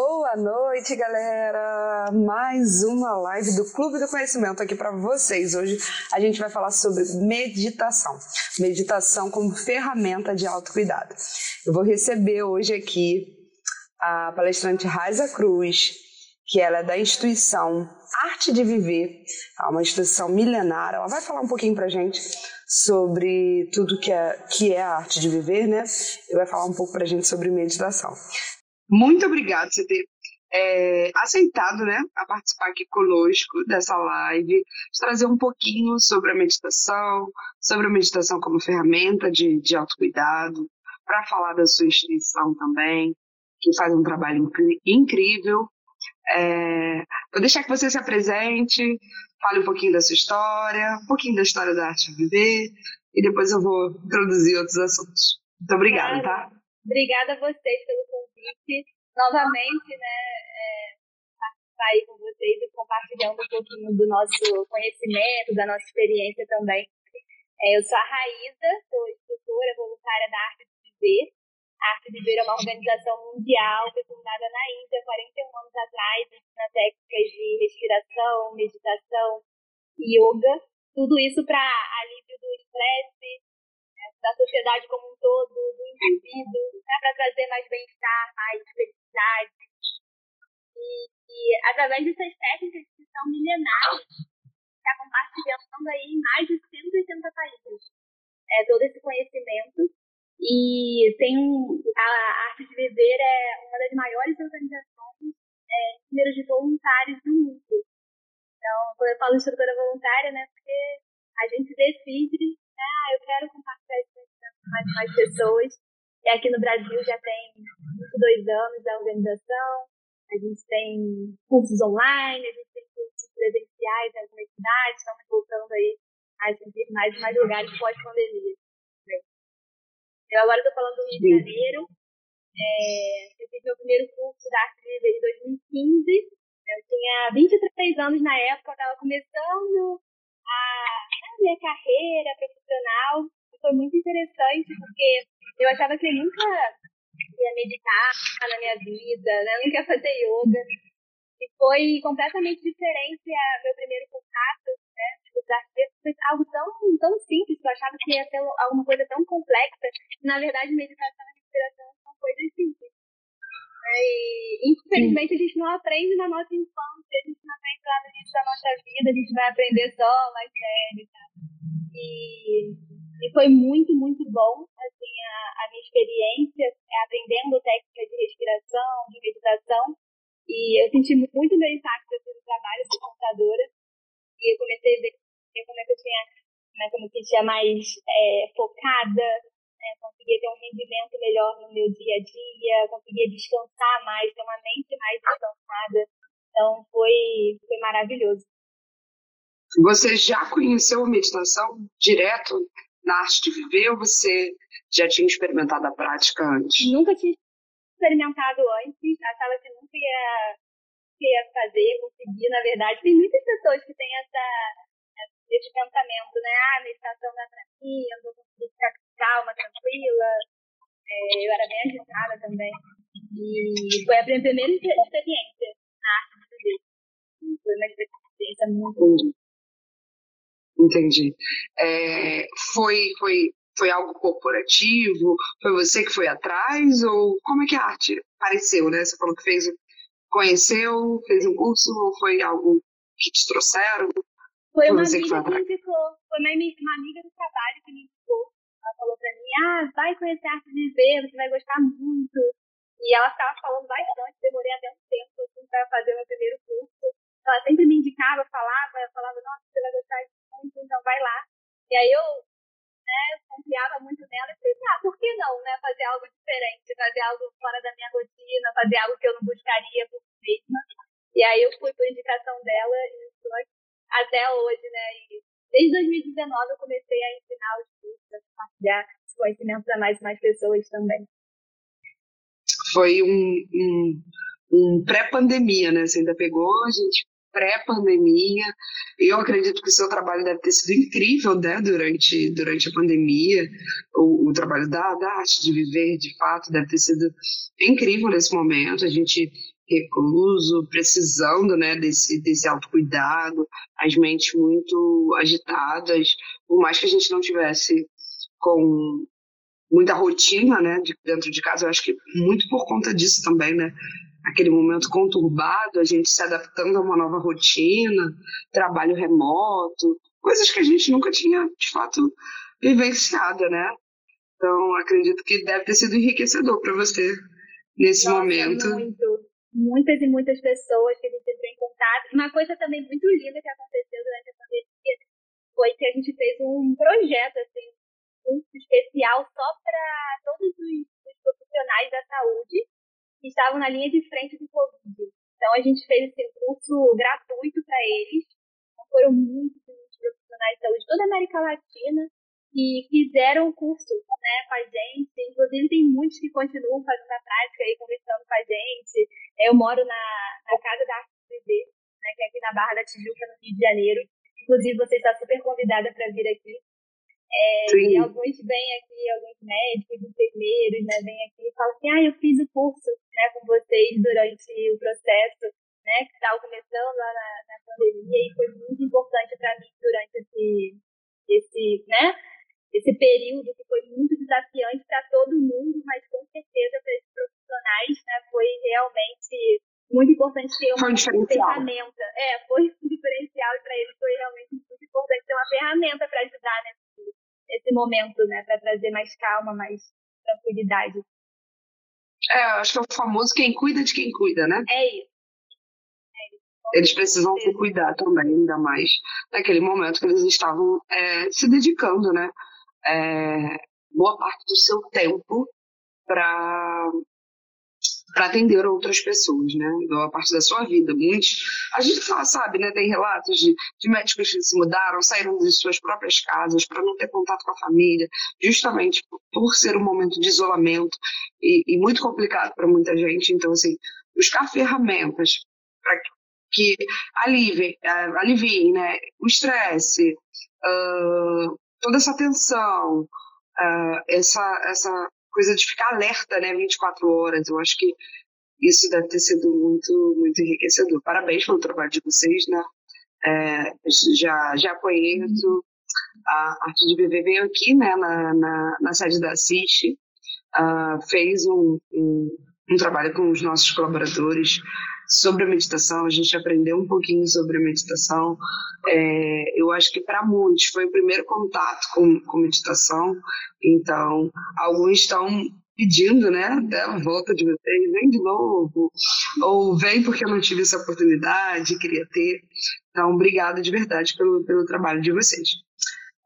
Boa noite, galera! Mais uma live do Clube do Conhecimento aqui para vocês. Hoje a gente vai falar sobre meditação. Meditação como ferramenta de autocuidado. Eu vou receber hoje aqui a palestrante Raiza Cruz, que ela é da instituição Arte de Viver, é uma instituição milenar. Ela vai falar um pouquinho para gente sobre tudo que é, que é a arte de viver, né? E vai falar um pouco para gente sobre meditação. Muito obrigada por você ter é, aceitado né, a participar aqui conosco dessa live, trazer um pouquinho sobre a meditação, sobre a meditação como ferramenta de, de autocuidado, para falar da sua instituição também, que faz um trabalho incrível. É, vou deixar que você se apresente, fale um pouquinho da sua história, um pouquinho da história da arte de viver, e depois eu vou introduzir outros assuntos. Muito obrigada, tá? Obrigada a vocês pelo convite. Novamente, né, é, participar aí com vocês e compartilhando um pouquinho do nosso conhecimento, da nossa experiência também. É, eu sou a Raíza, sou instrutora voluntária da Arte de Viver. A Arte de Viver é uma organização mundial, foi fundada na Índia 41 anos atrás, na técnicas de respiração, meditação, yoga. Tudo isso para alívio do estresse, da sociedade como um todo, do indivíduo, né, para trazer mais bem-estar, mais felicidade. E, e, através dessas técnicas que são milenares, está compartilhando aí em mais de 180 países é, todo esse conhecimento. E tem a Arte de Viver é uma das maiores organizações é, número de voluntários do mundo. Então, quando eu falo instrutora voluntária, né, porque a gente decide ah, eu quero compartilhar esse conhecimento com mais mais pessoas. E aqui no Brasil já tem 22 anos a organização, a gente tem cursos online, a gente tem cursos presenciais nas universidades, estamos voltando aí a sentir mais e mais lugares pós-pandemia. Eu agora estou falando do Rio de Janeiro. É, eu fiz meu primeiro curso da Arte Livre em 2015. Eu tinha 23 anos na época, estava começando a minha carreira profissional. Foi muito interessante, porque eu achava que eu nunca ia meditar na minha vida, né? eu nunca ia fazer yoga. E foi completamente diferente a meu primeiro contato, né? Tipo, foi algo tão, tão simples, eu achava que ia ser alguma coisa tão complexa. Na verdade, meditação e respiração são coisas simples. E, infelizmente, a gente não aprende na nossa infância, a gente não aprende lá no início da nossa vida, a gente vai aprender só mais velho tal. E, e foi muito, muito bom, assim, a, a minha experiência é aprendendo técnicas de respiração, de meditação. E eu senti muito meu impacto assim, no trabalho de computadora. E eu comecei a ver como é que eu tinha, né, como eu sentia mais é, focada, né, conseguia ter um rendimento melhor no meu dia a dia, conseguia descansar mais, ter uma mente mais descansada. Então foi, foi maravilhoso. Você já conheceu meditação direto na arte de viver ou você já tinha experimentado a prática antes? Nunca tinha experimentado antes, achava que nunca ia, ia fazer, conseguir, na verdade. Tem muitas pessoas que têm essa, esse pensamento, né? Ah, meditação é pra mim, eu vou conseguir ficar calma, tranquila. É, eu era bem agitada também. E foi a minha primeira experiência na arte de viver. Foi uma experiência muito Entendi. É, foi, foi, foi algo corporativo? Foi você que foi atrás? Ou como é que a arte apareceu, né? Você falou que fez, conheceu, fez um curso, ou foi algo que te trouxeram? Foi uma amiga que, foi que indicou, foi uma, uma amiga do trabalho que me indicou. Ela falou pra mim, ah, vai conhecer a arte de ver, você vai gostar muito. E ela estava falando bastante, demorei até um tempo assim, para fazer o meu primeiro curso. Ela sempre me indicava, falava, eu falava, nossa, você vai gostar muito, então vai lá. E aí eu, né, confiava muito nela e pensei, ah, por que não, né, fazer algo diferente, fazer algo fora da minha rotina, fazer algo que eu não buscaria por mesma. E aí eu fui por indicação dela e estou até hoje, né, e desde 2019 eu comecei a ensinar os cursos, a compartilhar os conhecimentos a mais e mais pessoas também. Foi um, um, um pré-pandemia, né? Você ainda pegou, a gente pré-pandemia. Eu acredito que o seu trabalho deve ter sido incrível né, durante, durante a pandemia. O, o trabalho da, da arte de viver, de fato, deve ter sido incrível nesse momento. A gente recluso, precisando né, desse, desse autocuidado, as mentes muito agitadas, por mais que a gente não tivesse com muita rotina né, de, dentro de casa, eu acho que muito por conta disso também, né? Aquele momento conturbado, a gente se adaptando a uma nova rotina, trabalho remoto, coisas que a gente nunca tinha, de fato, vivenciado, né? Então, acredito que deve ter sido enriquecedor para você nesse Nossa, momento. Muito. Muitas e muitas pessoas que a gente entrou em contato. Uma coisa também muito linda que aconteceu durante a pandemia foi que a gente fez um projeto, assim, um curso especial só para todos os, os profissionais da saúde que estavam na linha de frente do Covid. Então, a gente fez esse curso gratuito para eles. Então, foram muitos, muitos profissionais de saúde de toda a América Latina que fizeram o curso né, com a gente. Inclusive, tem muitos que continuam fazendo a prática e conversando com a gente. Eu moro na, na Casa da Arte né, que é aqui na Barra da Tijuca, no Rio de Janeiro. Inclusive, você está super convidada para vir aqui. É, e alguns vêm aqui, alguns médicos, enfermeiros, né, vêm aqui e falam assim, ah, eu fiz o curso né, com vocês durante o processo, né, que estava começando lá na, na pandemia e foi muito importante para mim durante esse, esse, né, esse período que foi muito desafiante para todo mundo, mas com certeza para esses profissionais né, foi realmente muito importante ter uma ferramenta. É, foi um diferencial e para eles foi realmente muito importante ter uma ferramenta para ajudar nesse, nesse momento, né, para trazer mais calma, mais tranquilidade. É, acho que é o famoso quem cuida de quem cuida, né? É isso. Eles precisam se cuidar também, ainda mais naquele momento que eles estavam é, se dedicando, né? é, boa parte do seu tempo para para atender outras pessoas, né? Boa parte da sua vida. Muitos, a gente só sabe, né? Tem relatos de, de médicos que se mudaram, saíram de suas próprias casas para não ter contato com a família, justamente por, ser um momento de isolamento e, e muito complicado para muita gente. Então, assim, buscar ferramentas para que aliviem, aliviem né? o estresse, uh, toda essa tensão, uh, essa, essa coisa de ficar alerta, né, 24 horas, eu acho que isso deve ter sido muito, muito enriquecedor. Parabéns pelo trabalho de vocês, né? É, já, já conheço a Arte de Viver veio aqui, né, na, na, na sede da CIST, uh, fez um, um, um trabalho com os nossos colaboradores sobre meditação, a gente aprendeu um pouquinho sobre meditação. É, eu acho que para muitos foi o primeiro contato com, com meditação, então alguns estão pedindo, né, a volta de vocês, vem de novo, ou vem porque eu não tive essa oportunidade, queria ter. Então, obrigada de verdade pelo, pelo trabalho de vocês.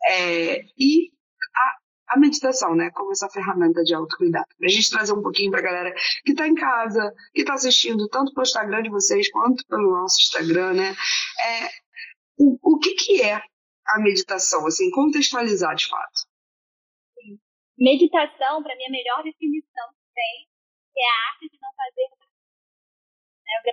É, e a meditação, né, como essa ferramenta de autocuidado. Para a gente trazer um pouquinho para galera que está em casa, que está assistindo tanto pelo Instagram de vocês quanto pelo nosso Instagram, né, é, o, o que, que é a meditação, assim, contextualizar de fato. Meditação, para mim, a melhor definição que tem é a arte de não fazer nada. Né?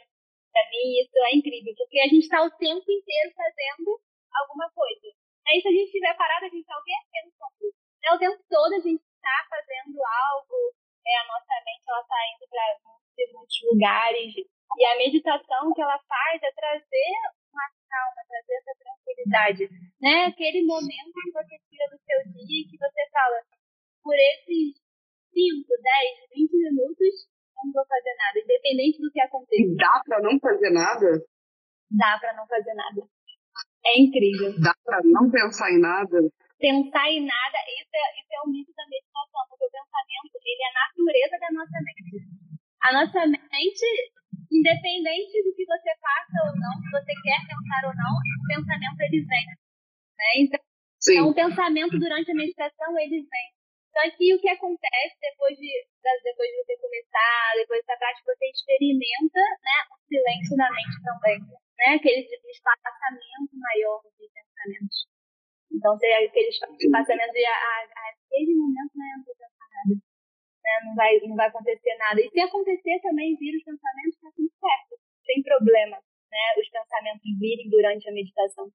Para mim, isso é incrível, porque a gente está o tempo inteiro fazendo alguma coisa. Aí, se a gente estiver parado, a gente está o quê? Pensando. Né, o tempo todo a gente está fazendo algo, é, a nossa mente ela está indo para muitos, muitos lugares. E a meditação que ela faz é trazer uma calma, trazer essa tranquilidade. Né? Aquele momento que você tira do seu dia e que você fala, por esses 5, 10, 20 minutos, eu não vou fazer nada, independente do que aconteça. Dá para não fazer nada? Dá para não fazer nada. É incrível. Dá para não pensar em nada? Pensar em nada, isso é, isso é o mito da meditação, porque o pensamento, ele é a natureza da nossa mente. A nossa mente, independente do que você faça ou não, se você quer pensar ou não, o pensamento, ele vem. Né? Então, então, o pensamento durante a meditação, ele vem. Só que o que acontece depois de, depois de você começar, depois dessa prática, você experimenta né, o silêncio na mente também. Né? Aquele espaçamento maior de pensamentos. Então, aqueles pensamentos de, ah, aquele momento né, não nada. Né, não, vai, não vai acontecer nada. E se acontecer também, vir os pensamentos, está tudo certo. Sem problema, né? Os pensamentos virem durante a meditação.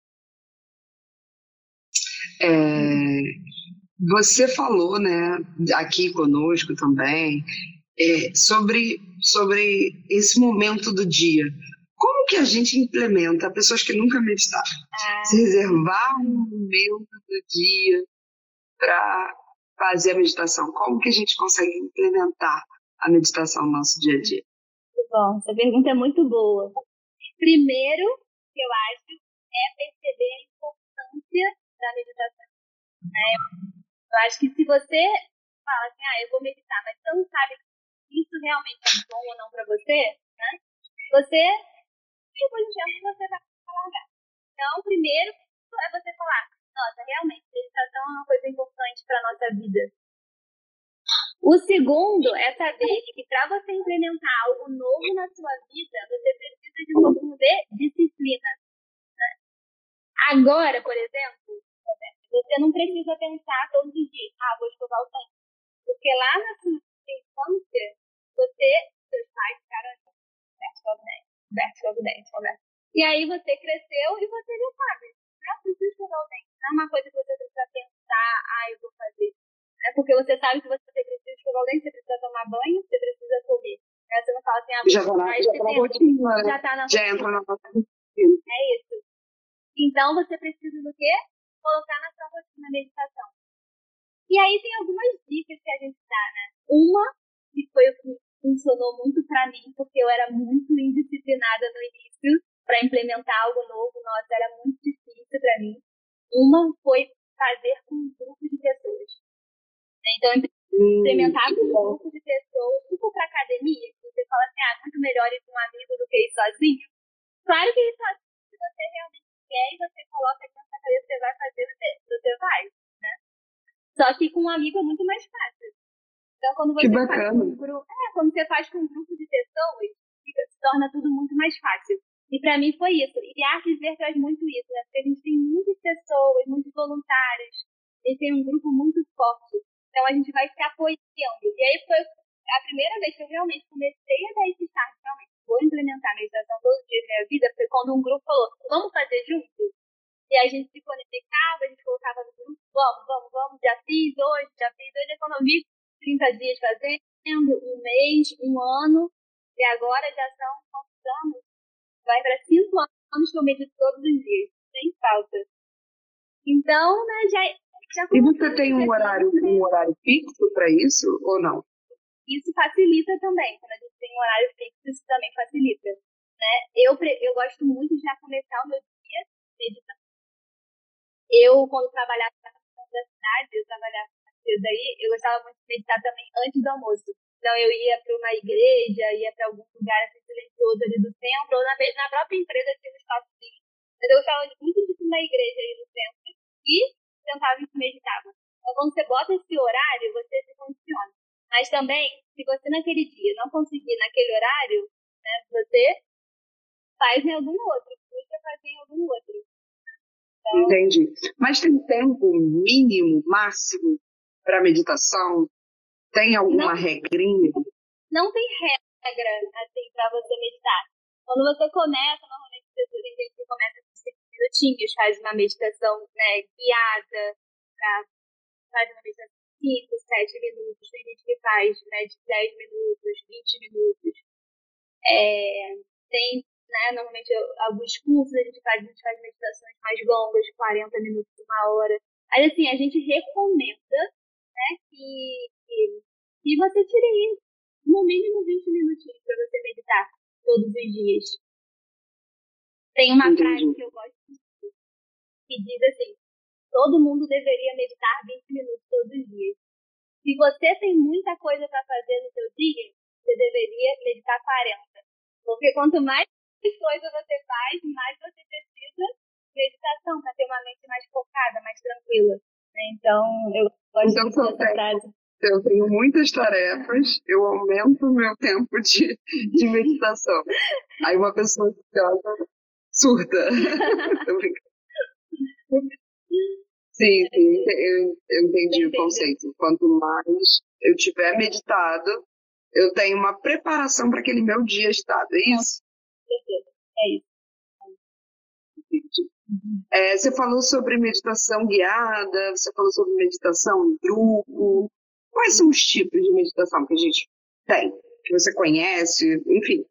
É, você falou, né, aqui conosco também, é, sobre sobre esse momento do dia. Como que a gente implementa pessoas que nunca meditaram? Ah. Se reservar um momento do dia para fazer a meditação. Como que a gente consegue implementar a meditação no nosso dia a dia? Bom, essa pergunta é muito boa. Primeiro, que eu acho, é perceber a importância da meditação. Né? Eu acho que se você fala assim, ah, eu vou meditar, mas você não sabe se isso realmente é bom ou não para você, né? Você, tipo de você vai largar. Então, primeiro é você falar, nossa, realmente, meditação é uma coisa importante para nossa vida. O segundo é saber que para você implementar algo novo na sua vida, você precisa de um pouquinho de disciplina. Né? Agora, por exemplo, você não precisa pensar todos os dias, ah, vou escovar o dente. Porque lá na sua infância, você, seus pais ficaram escova E aí você cresceu e você já sabe, não precisa escovar o dente. Não é uma coisa que você precisa pensar, ah, eu vou fazer. É porque você sabe que você precisa escovar o dente, você precisa tomar banho, você precisa comer. Aí você não fala assim, ah, já tá na, já tá na rotina, né? já tá na Já entra na rotina. É isso. Então você precisa do quê? Colocar na sua rotina a meditação. E aí tem algumas dicas que a gente dá, né? Uma, que foi o que funcionou muito para mim, porque eu era muito indisciplinada no início para implementar algo novo, nossa, era muito difícil para mim. Uma foi fazer com um grupo de pessoas. Então, implementar com um grupo de pessoas, tipo para academia, que você fala assim, ah, muito melhor ir com um amigo do que ir sozinho. Claro que ir sozinho, se você realmente quer e você coloca aqui na cabeça que você vai fazer, você, você vai, né? Só que com um amigo é muito mais fácil. Então, quando você faz com um grupo, é, quando você faz com um grupo de pessoas, fica, se torna tudo muito mais fácil. E para mim foi isso. E Artes Ver traz muito isso, né? Porque a gente tem muitas pessoas, muitos voluntários, a gente tem um grupo muito forte. Então a gente vai se apoiando. E aí foi a primeira vez que eu realmente comecei a dar esse start, realmente, vou implementar a meditação todos os dias da minha vida, foi quando um grupo falou, vamos fazer juntos? E a gente se conectava, a gente colocava no grupo, vamos, vamos, vamos, já fiz hoje, já fiz hoje, é quando eu vi 30 dias fazendo, um mês, um ano, e agora já são quantos anos? Vai para cinco anos que eu medito todos os dias, sem falta. Então, né, já, já E você tem um horário, um horário fixo para isso ou não? Isso facilita também. Quando a gente tem um horário fixo, isso também facilita. Né? Eu, eu gosto muito de já começar o meu dia meditando. Eu, quando trabalhava na da cidade, eu trabalhava cedo aí, eu gostava muito de meditar também antes do almoço. Então eu ia para uma igreja, ia para algum lugar assim, silencioso ali do centro, ou na, na própria empresa tinha um espaçozinho. Mas eu gostava muito de ir na igreja aí no centro e sentava e meditava. Então quando você bota esse horário, você se condiciona. Mas também, se você naquele dia não conseguir naquele horário, né, você faz em algum outro, busca fazer em algum outro. Então, Entendi. Mas tem tempo mínimo, máximo para meditação? Tem alguma não, regrinha? Não tem regra, assim, para você meditar. Quando você começa, normalmente tem gente que começa com 5 minutinhos, faz uma meditação né, guiada, pra, faz uma meditação de 5, 7 minutos, tem gente que faz né, de 10 minutos, 20 minutos. É, tem, né, normalmente alguns cursos a gente faz, a gente faz meditações mais longas, de 40 minutos, uma hora. Mas assim, a gente recomenda né, que, que e você tire no mínimo 20 minutinhos para você meditar todos os dias. Tem uma Entendi. frase que eu gosto muito, que diz assim: todo mundo deveria meditar 20 minutos todos os dias. Se você tem muita coisa para fazer no seu dia, você deveria meditar 40. Porque quanto mais coisa você faz, mais você precisa de meditação para ter uma mente mais focada, mais tranquila. Então, eu gosto então, dessa frase eu tenho muitas tarefas, eu aumento o meu tempo de, de meditação. Aí uma pessoa ansiosa surta. sim, sim, eu, eu entendi o conceito. Quanto mais eu tiver meditado, eu tenho uma preparação para aquele meu dia estado, é isso? É isso. É, você falou sobre meditação guiada, você falou sobre meditação em grupo. Quais são os tipos de meditação que a gente tem? que você conhece, enfim.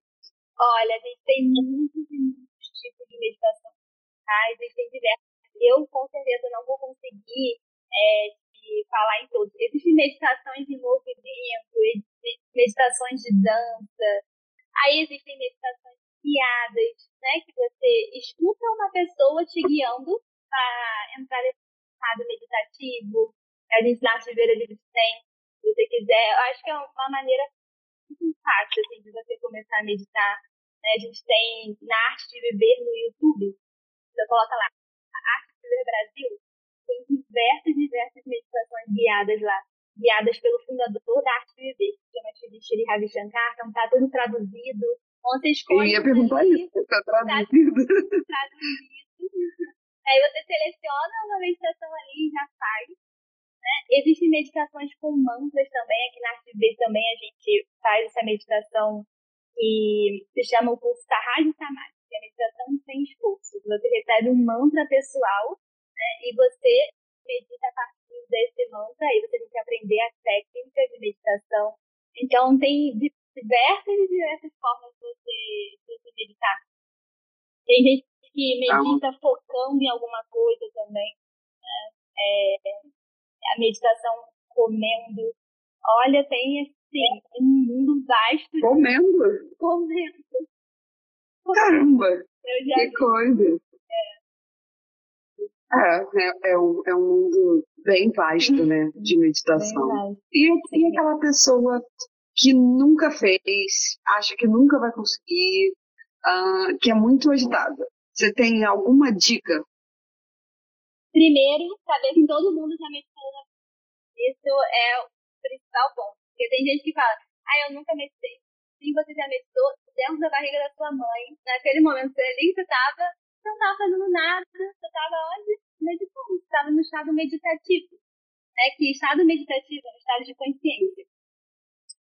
Olha, a gente tem muitos e muitos tipos de meditação, tá? Existem diversos. Eu, com certeza, não vou conseguir é, falar em todos. Existem meditações de movimento, meditações de dança, aí existem meditações guiadas, né? Que você escuta uma pessoa te guiando para entrar nesse estado meditativo. A gente na Ribeira de tem, se você quiser. Eu acho que é uma maneira muito fácil assim, de você começar a meditar. Né? A gente tem na Arte de Viver no YouTube. Você coloca lá, Arte de Viver Brasil. Tem diversas, diversas meditações guiadas lá. Guiadas pelo fundador da Arte de Viver, que chama Shri Ravi Shankar. Então tá tudo traduzido. Ontem escolhe. Eu ia perguntar isso, tá traduzido. Tá traduzido. Aí você seleciona uma meditação ali e já faz. Né? Existem meditações com mantras também. Aqui na Arte também a gente faz essa meditação que se chama o curso Sahaja Samadhi, que é a meditação sem esforço. Você recebe um mantra pessoal né? e você medita a partir desse mantra. Aí você tem que aprender a técnica de meditação. Então, tem diversas e diversas formas de você, de você meditar. Tem gente que medita focando em alguma coisa também. Né? É, a meditação comendo. Olha, tem assim, um mundo vasto. Comendo? Comendo. Caramba! que vi. coisa! É. É, é, um, é um mundo bem vasto, né, de meditação. E, e aquela pessoa que nunca fez, acha que nunca vai conseguir, uh, que é muito agitada. Você tem alguma dica? Primeiro, saber que todo mundo já meditou na Isso é o principal ponto. Porque tem gente que fala, ah, eu nunca meditei. Sim, você já meditou dentro da barriga da sua mãe. Naquele momento ali, você estava não estava fazendo nada, você estava onde? Meditando. Você estava no estado meditativo. É que estado meditativo é um estado de consciência.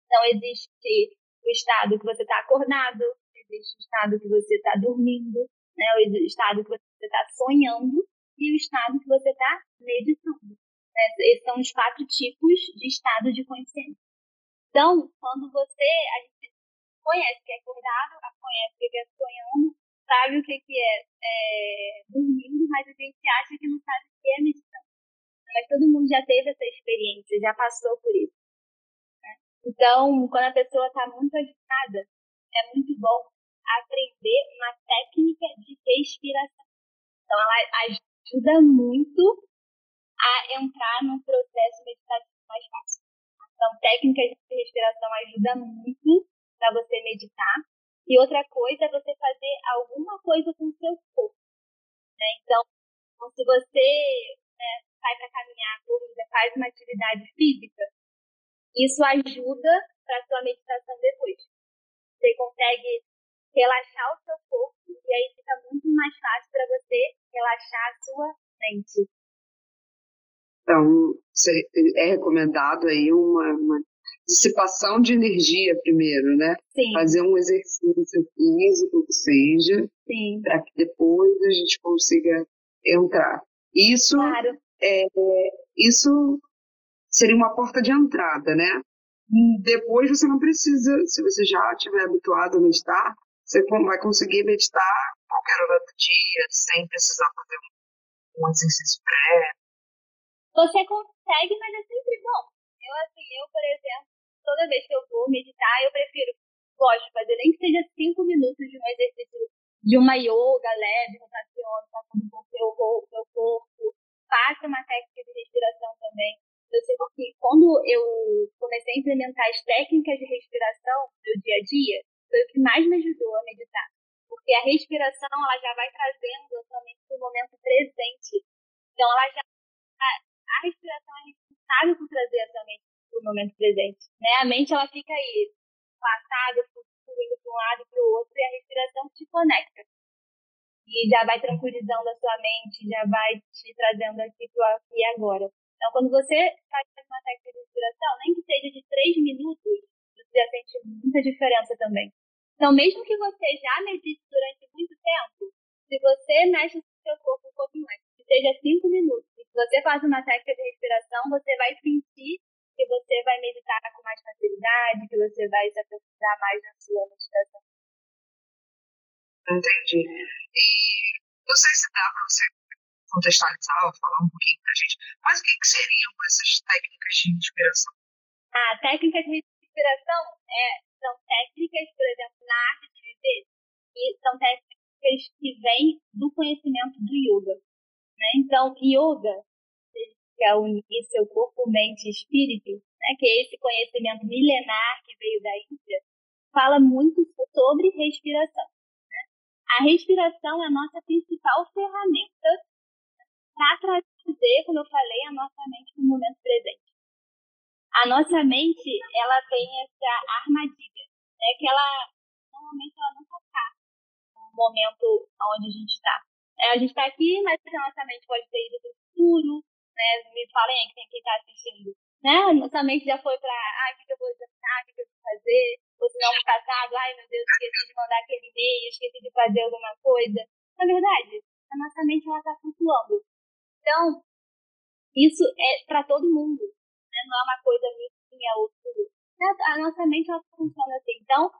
Então, existe o estado que você está acordado, existe o estado que você está dormindo, né? O estado que você está sonhando e o estado que você está meditando. Né? Esses são os quatro tipos de estado de consciência. Então, quando você, a gente conhece que é acordado, conhece que é sonhando, sabe o que, que é, é dormindo, mas a gente acha que não sabe o que é meditando. Mas todo mundo já teve essa experiência, já passou por isso. Né? Então, quando a pessoa está muito agitada, é muito bom aprender uma técnica de respiração. Então, ela ajuda muito a entrar num processo meditativo mais fácil. Então, técnicas de respiração ajuda muito para você meditar. E outra coisa é você fazer alguma coisa com o seu corpo. Né? Então, se você né, sai para caminhar, corrida, faz uma atividade física, isso ajuda para sua meditação depois. Você consegue relaxar o seu corpo e aí fica muito mais fácil para você relaxar a sua mente. Então, é recomendado aí uma, uma dissipação de energia primeiro, né? Sim. Fazer um exercício físico que seja, para que depois a gente consiga entrar. Isso, claro. é, isso seria uma porta de entrada, né? Depois você não precisa, se você já estiver habituado a meditar, você vai conseguir meditar qualquer hora do dia, sem precisar fazer um, exercício prévio. Você consegue, mas é sempre bom. Eu, assim, eu, por exemplo, toda vez que eu vou meditar, eu prefiro, gosto de fazer, nem que seja cinco minutos de um exercício, de uma yoga leve, rotaciona, passando por seu corpo, seu corpo, faça uma técnica de respiração também. Eu sei que quando eu comecei a implementar as técnicas de respiração no meu dia a dia, foi o que mais me ajudou a meditar. Porque a respiração, ela já vai trazendo a sua mente para o momento presente. Então, ela já. A, a respiração é responsável por trazer a sua mente para o momento presente. Né? A mente, ela fica aí, passada, fluindo para um lado e para o outro, e a respiração te conecta. E já vai tranquilizando a sua mente, já vai te trazendo aqui para aqui e agora. Então, quando você faz uma técnica de respiração, nem que seja de três minutos, você já sente muita diferença também. Então, mesmo que você já medite durante muito tempo, se você mexe o seu corpo um pouco mais, que seja cinco minutos, se você faz uma técnica de respiração, você vai sentir que você vai meditar com mais facilidade, que você vai se aprofundar mais na sua meditação. Entendi. E não sei se dá para você contextualizar ou falar um pouquinho para a gente, mas o que, que seriam essas técnicas de inspiração? Ah, técnicas de inspiração é, são técnicas, por exemplo, na arte de viver, e são técnicas que vêm do conhecimento do yoga. Né? Então, yoga, que é unir seu corpo, mente e espírito, né? que é esse conhecimento milenar que veio da Índia, fala muito sobre respiração. Né? A respiração é a nossa principal ferramenta para trazer, como eu falei, a nossa mente para o momento presente. A nossa mente, ela tem essa armadilha, né, que ela, normalmente, ela nunca está no momento onde a gente está. É, a gente está aqui, mas a nossa mente pode ter ido para o futuro, né, me falem aí quem está assistindo, né, nossa mente já foi para, ah, o que, que eu vou jantar, o que, que eu vou fazer, ou se não, passado, ai meu Deus, esqueci de mandar aquele e-mail, esqueci de fazer alguma coisa. Na verdade, a nossa mente, ela está flutuando. Então, isso é para todo mundo, né? não é uma coisa minha ou sua. A nossa mente ela funciona assim. Então,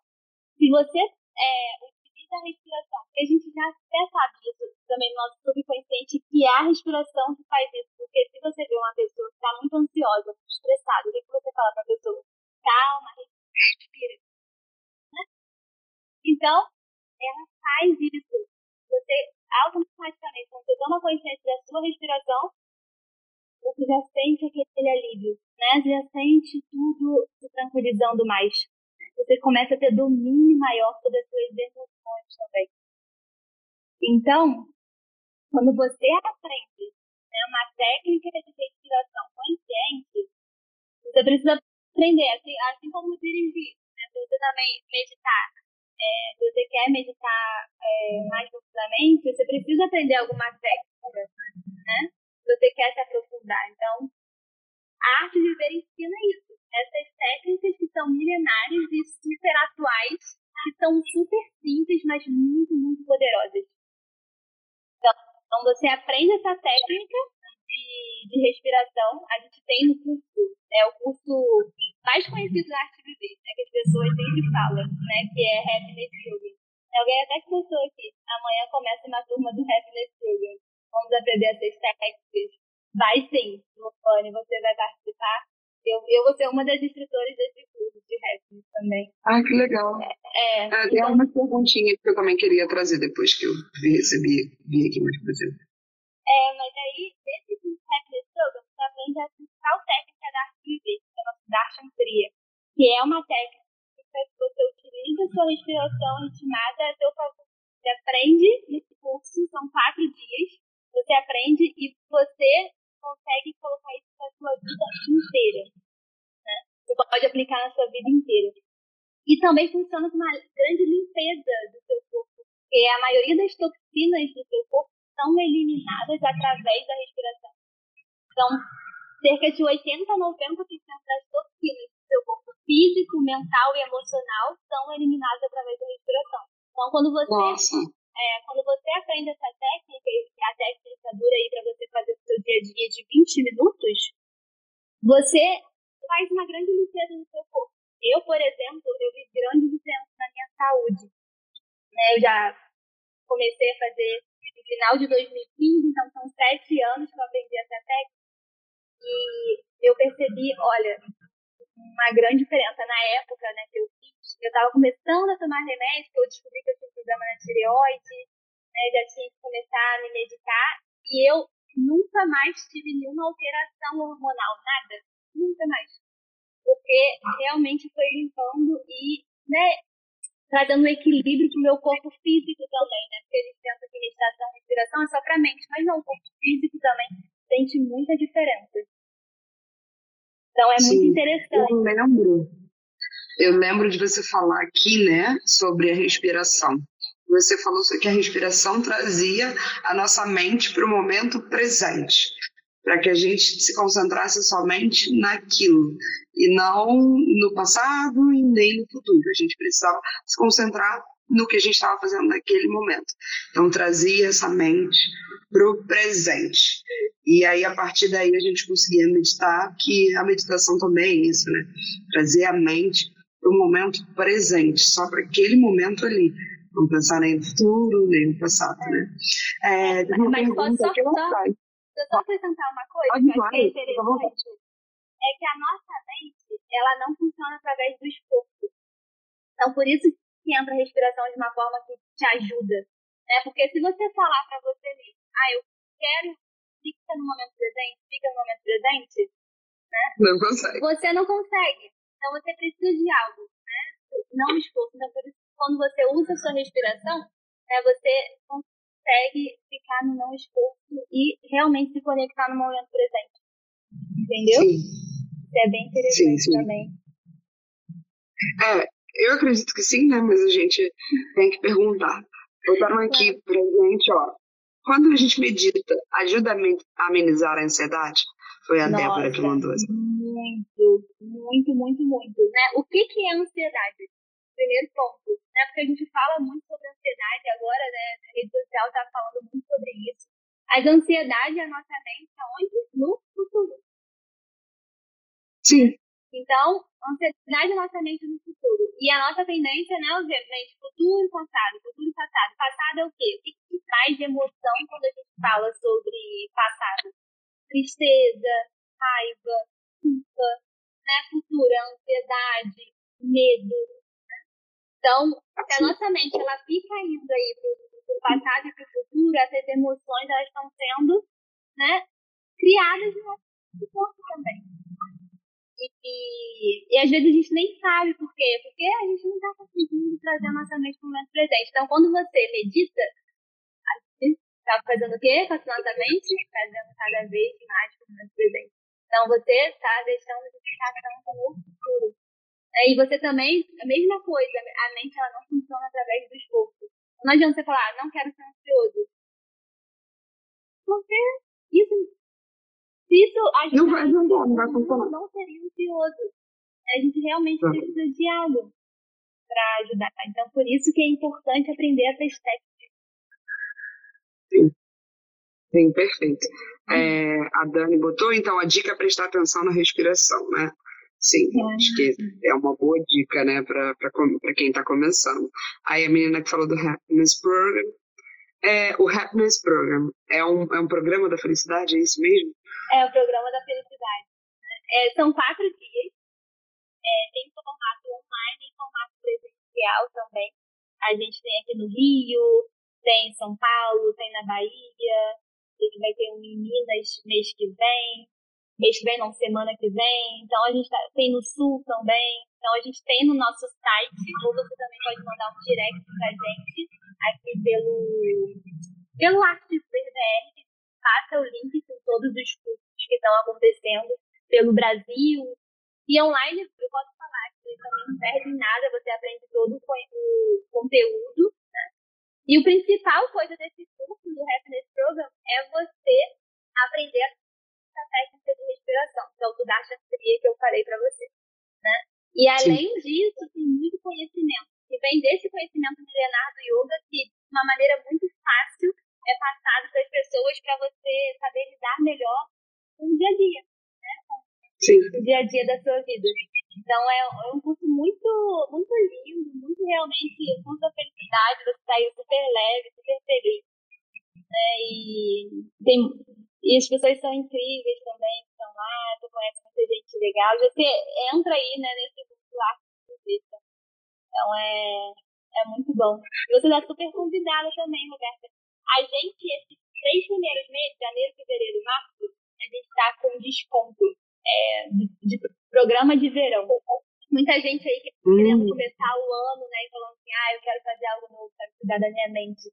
se você é, utiliza a respiração, porque a gente já até sabe disso também no nosso subconsciente, que é a respiração que faz isso. Porque se você vê uma pessoa que está muito ansiosa, estressada, o que, você fala para a pessoa? Calma, respira. Né? Então, ela faz isso. Você automaticamente, quando você toma consciência da sua respiração, você já sente aquele alívio, né? Você já sente tudo se tranquilizando mais. Você começa a ter domínio maior sobre as suas emoções também. Então, quando você aprende né, uma técnica de respiração consciente, você precisa aprender, assim, assim como dirigir, né? você também meditar, é, se você quer meditar é, mais profundamente, você precisa aprender alguma técnica, né? Você quer se aprofundar. Então, a arte de viver ensina isso. Essas técnicas que são milenares e super atuais, que são super simples, mas muito, muito poderosas. Então, então você aprende essa técnica de, de respiração. A gente tem no curso, é o curso mais conhecido da arte de viver, né, que as pessoas sempre falam, né, que é Happiness Yoga. Alguém até comentou aqui, amanhã começa uma turma do Happiness Yoga. Vamos aprender essas técnicas. Vai sim, Luane, você vai participar. Eu, eu vou ser uma das instrutoras desse curso de Happiness também. Ah, que legal. É, é, tem então, uma perguntinha que eu também queria trazer depois que eu recebi, vi aqui mais pra você. É, mas aí, nesse curso Happiness Yoga, você aprende a principal técnica da arte de viver Darshan Kriya, que é uma técnica que você utiliza sua respiração intimada a seu favor. Você aprende nesse curso, são quatro dias, você aprende e você consegue colocar isso na sua vida inteira. Né? Você pode aplicar na sua vida inteira. E também funciona como uma grande limpeza do seu corpo, porque a maioria das toxinas do seu corpo são eliminadas através da respiração. Então, cerca de 80 a 90% das toxinas do seu corpo físico, mental e emocional são eliminadas através da respiração. Então, quando você, é, quando você aprende essa técnica, e a técnica dura aí para você fazer o seu dia a dia de 20 minutos, você faz uma grande limpeza no seu corpo. Eu, por exemplo, eu vi grande diferença na minha saúde. Né, eu já comecei a fazer no final de 2015, então são sete anos que eu aprendi essa técnica. E eu percebi, olha, uma grande diferença na época né, que eu fiz. Eu estava começando a tomar remédio, eu descobri que eu tinha um problema na tireoide, né, já tinha que começar a me medicar, e eu nunca mais tive nenhuma alteração hormonal, nada, nunca mais. Porque realmente foi limpando e, né, trazendo um equilíbrio para o meu corpo físico também, né? Porque a gente pensa que meditação e respiração é só para a mente, mas não, o corpo físico também sente muita diferença. Então é Sim, muito interessante. Eu lembro. Eu lembro de você falar aqui, né, sobre a respiração. Você falou que a respiração trazia a nossa mente para o momento presente, para que a gente se concentrasse somente naquilo e não no passado e nem no futuro. A gente precisava se concentrar no que a gente estava fazendo naquele momento. Então trazia essa mente para o presente. E aí, a partir daí, a gente conseguia meditar, que a meditação também é isso, né? Trazer a mente para o momento presente, só para aquele momento ali. Não pensar nem no futuro, nem no passado, né? É, mas pode só, só, só acrescentar uma coisa que eu achei interessante. É que a nossa mente, ela não funciona através do esforço. Então, por isso que entra a respiração de uma forma que te ajuda. Né? Porque se você falar para você mesmo, ah, eu quero, fica no momento presente, fica no momento presente, né? Não consegue. Você não consegue. Então você precisa de algo, né? Não esforço. Então, por isso, quando você usa a sua respiração, né, você consegue ficar no não esforço e realmente se conectar no momento presente. Entendeu? Sim. Isso é bem interessante sim, sim. também. É, eu acredito que sim, né? Mas a gente tem que perguntar. Botaram aqui pra gente, ó. Quando a gente medita, ajuda a amenizar a ansiedade? Foi a Nossa, Débora que mandou. Muito, muito, muito, muito. Né? O que, que é ansiedade? Primeiro ponto. Né? Porque a gente fala muito sobre ansiedade agora, né? A rede social está falando muito sobre isso. As ansiedades, a nossa mente, onde? No futuro. Sim. Então, ansiedade é nossa mente no futuro. E a nossa tendência, né, obviamente, futuro e passado, futuro e passado. Passado é o quê? O que, que traz de emoção quando a gente fala sobre passado? Tristeza, raiva, culpa, né? Futuro, ansiedade, medo. Então, se a nossa mente ela fica indo aí pro, pro passado e pro futuro, essas emoções elas estão sendo, né, criadas no nosso corpo também. E, e, às vezes a gente nem sabe por quê, porque a gente não está conseguindo trazer a nossa mente para o momento presente. Então, quando você medita, a gente está fazendo o quê com a nossa mente? Trazendo cada vez mais para o momento presente. Então, você está deixando de ficar com o futuro. E você também, a mesma coisa, a mente ela não funciona através do esforço. Não adianta você falar, ah, não quero ser ansioso. Porque isso se isso ajudar, não vai ajudar, não vai funcionar. Não seria ansioso. A gente realmente precisa de algo para ajudar. Então, por isso que é importante aprender essas técnicas. Sim. Sim, perfeito. É, a Dani botou, então, a dica é prestar atenção na respiração, né? Sim, é. acho que é uma boa dica, né, para quem está começando. Aí a menina que falou do Happiness Program, é, o Happiness Program é um, é um programa da felicidade, é isso mesmo? É o programa da felicidade. Né? É, são quatro dias. É, tem formato online e formato presencial também. A gente tem aqui no Rio, tem em São Paulo, tem na Bahia. Ele vai ter um em Minas mês que vem. Mês que vem, não, semana que vem. Então a gente tá, tem no Sul também. Então a gente tem no nosso site, ou você também pode mandar um direct pra gente aqui pelo, pelo Artes BR. Passa o link com todos os cursos que estão acontecendo pelo Brasil. E online, eu posso falar que também não perde nada, você aprende todo o conteúdo. Né? E o principal coisa desse curso do Happiness Program é você aprender essa técnica de respiração, que é o Sudarshan Kriya que eu falei para você. Né? E além Sim. disso, tem muito conhecimento, que vem desse conhecimento milenar do yoga, que de uma maneira muito fácil é passado para as pessoas para você saber lidar melhor com o dia a dia, né? Sim. o dia a dia da sua vida. Então é, é um curso muito, muito lindo, muito realmente com muita felicidade, você sai super leve, super feliz. Né? E, tem, e as pessoas são incríveis também, que estão lá, tu conhece muita gente legal. Você entra aí né, nesse curso lá Então é, é muito bom. E você está super convidada também, Roberta. A gente, esses três primeiros meses, janeiro, fevereiro e março, a gente está com desconto é, de, de, programa de verão. Muita gente aí querendo hum. começar o ano, né, e falando assim, ah, eu quero fazer algo novo, quero cuidar da minha mente.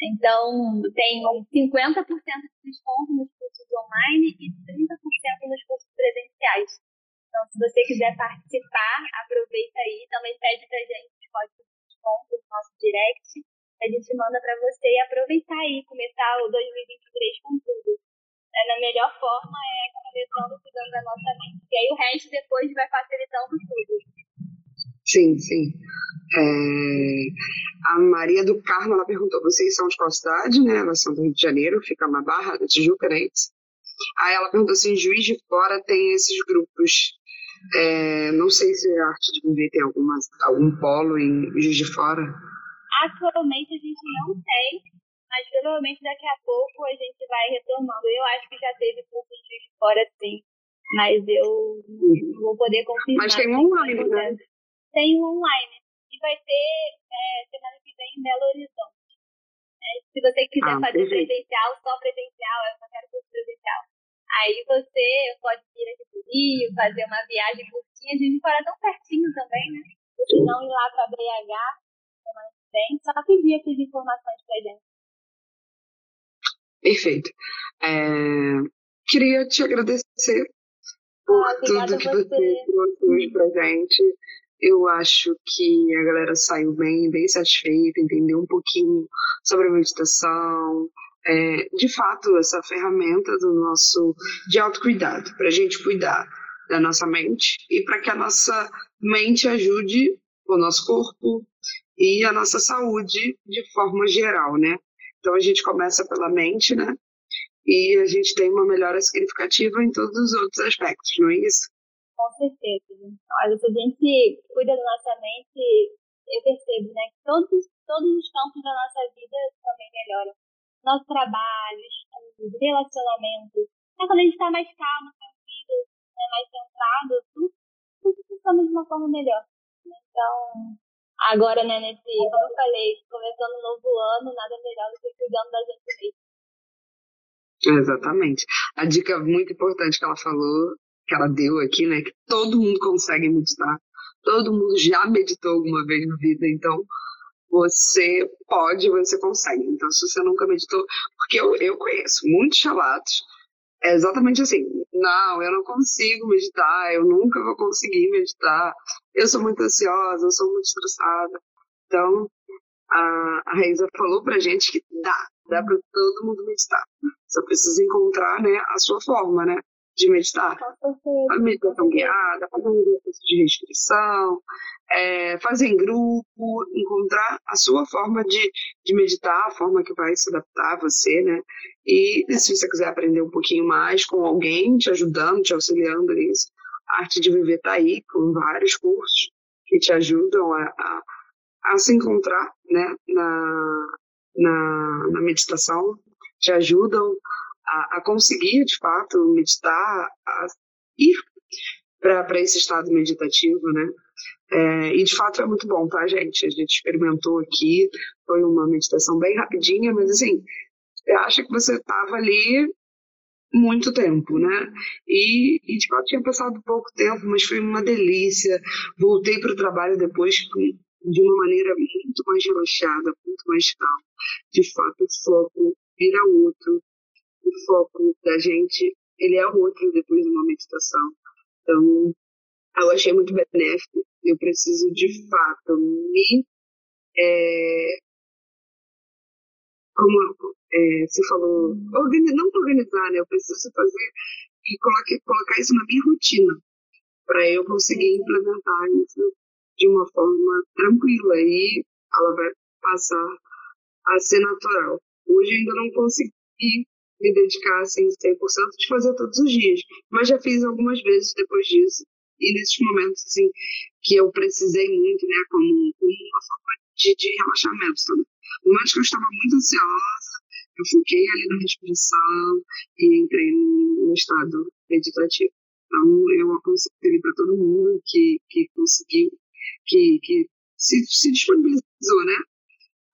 Então, tem 50% de desconto nos cursos online e 30% nos cursos presenciais. Então, se você quiser participar, aproveita aí. Também pede pra gente os códigos de desconto no nosso direct. A gente manda para você e aproveitar aí, começar o 2023 com tudo é, na melhor forma é começando cuidando da nossa mente. E aí o resto depois vai facilitando tudo. Sim, sim. É... A Maria do Carmo, ela perguntou, vocês são de qual cidade, né? Elas são do Rio de Janeiro, fica na Barra, da Tijuca, né? Aí ela perguntou assim, Juiz de Fora tem esses grupos É, não sei se a arte de viver tem algumas, algum polo em Juiz de Fora. Atualmente a gente não tem, mas provavelmente daqui a pouco a gente vai retomando. Eu acho que já teve curso de Juiz de Fora, sim, mas eu não vou poder confirmar. Mas tem um online, né? Tem um online. E vai ter é, semana que vem em Belo Horizonte. É, se você quiser ah, fazer presencial, só presencial, eu só quero curso presencial. Aí você pode vir aqui pro Rio, fazer uma viagem curtinha. A gente fora tão pertinho também, né? Se não ir lá para BH semana que vem, só pedir aqui as informações pra gente. Perfeito. É, queria te agradecer por ah, tudo que você, você trouxe hoje pra gente. Eu acho que a galera saiu bem, bem satisfeita, entendeu um pouquinho sobre a meditação, é, de fato, essa ferramenta do nosso de autocuidado, para a gente cuidar da nossa mente e para que a nossa mente ajude o nosso corpo e a nossa saúde de forma geral, né? Então a gente começa pela mente, né? E a gente tem uma melhora significativa em todos os outros aspectos, não é isso? Com certeza. Olha, se a gente cuida da nossa mente, eu percebo, né, que todos, todos os campos da nossa vida também melhoram. Nosso trabalho, estudo, relacionamento. É quando a gente está mais calmo, tranquilo, né, mais centrado, tudo, tudo funciona de uma forma melhor. Então, agora, né, nesse, como eu falei, começando um novo ano, nada melhor do que cuidando da gente mesmo. Exatamente. A dica muito importante que ela falou que ela deu aqui, né? Que todo mundo consegue meditar. Todo mundo já meditou alguma vez na vida, então você pode, você consegue. Então, se você nunca meditou, porque eu, eu conheço muitos relatos, é exatamente assim: não, eu não consigo meditar, eu nunca vou conseguir meditar, eu sou muito ansiosa, eu sou muito estressada. Então, a, a Reisa falou pra gente que dá, dá pra todo mundo meditar. Só precisa encontrar né, a sua forma, né? De meditar. A meditação guiada, fazer um exercício de restrição, é, fazer em grupo, encontrar a sua forma de, de meditar, a forma que vai se adaptar a você, né? E se você quiser aprender um pouquinho mais com alguém te ajudando, te auxiliando nisso, a Arte de Viver está aí, com vários cursos que te ajudam a, a, a se encontrar né, na, na, na meditação, te ajudam a, a conseguir, de fato, meditar, a ir para esse estado meditativo, né? É, e de fato é muito bom, tá, gente? A gente experimentou aqui, foi uma meditação bem rapidinha, mas assim, acha que você estava ali muito tempo, né? E, e de fato tinha passado pouco tempo, mas foi uma delícia. Voltei para o trabalho depois de uma maneira muito mais relaxada, muito mais calma. De fato, o foco vira outro o foco da gente ele é outro depois de uma meditação. Então, eu achei muito benéfico. Eu preciso, de fato, me. É, como é, você falou, organizar, não organizar, né? Eu preciso fazer e colocar, colocar isso na minha rotina para eu conseguir implementar isso de uma forma tranquila e ela vai passar a ser natural. Hoje ainda não consegui me dedicar assim 100% de fazer todos os dias, mas já fiz algumas vezes depois disso. E nesses momentos assim que eu precisei muito, né, como, uma forma de, de relaxamento também. No momento que eu estava muito ansiosa, eu foquei ali na respiração e entrei no estado meditativo. Então, eu aconselho para todo mundo que, que conseguiu, que, que se, se disponibilizou, né,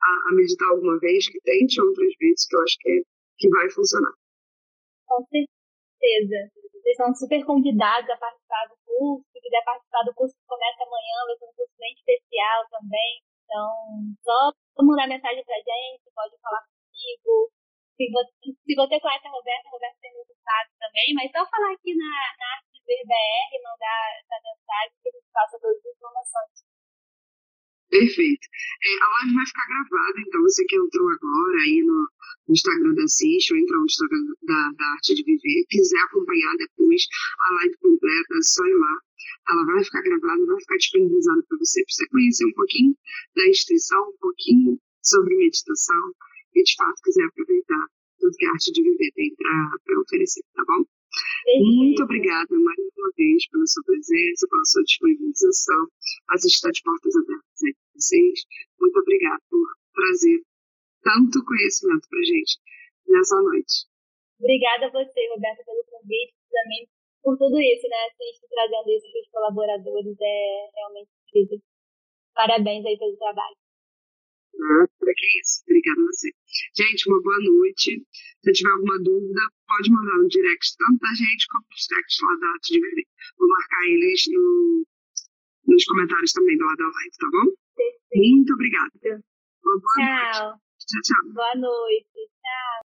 a, a, meditar alguma vez, que tente outras vezes, que eu acho que é que vai funcionar. Com certeza. Vocês estão super convidados a participar do curso. Se quiser participar do curso que começa amanhã, vai ser um curso bem especial também. Então, só mandar mensagem pra gente, pode falar comigo. Se você, se você conhece a Roberta, a Roberta tem contato também, mas só falar aqui na, na Arte de BR, mandar essa mensagem que a gente passa todas as informações. Perfeito. É, a live vai ficar gravada, então você que entrou agora aí no, Instagram da CIS ou entrar no Instagram da, da Arte de Viver, quiser acompanhar depois a live completa, é só ir lá. Ela vai ficar gravada, vai ficar disponibilizada para você, para você conhecer um pouquinho da instituição, um pouquinho sobre meditação e de fato quiser aproveitar tudo que a Arte de Viver tem para oferecer, tá bom? Muito obrigada mais uma vez pela sua presença, pela sua disponibilização. A gente está de portas abertas aí para vocês. Muito obrigada por trazer tanto conhecimento para gente nessa noite. Obrigada a você, Roberta, pelo convite, também por tudo isso, né? A gente trazendo isso para os colaboradores é realmente incrível. Parabéns aí pelo trabalho. Ah, que isso. Obrigada a você. Gente, uma boa noite. Se tiver alguma dúvida, pode mandar no direct tanto da gente quanto nos directs lá da Arte de Vermelho. Vou marcar eles no, nos comentários também do lado da live, tá bom? Muito obrigada. Uma boa tchau. noite. Tchau, tchau. Boa noite. Tchau.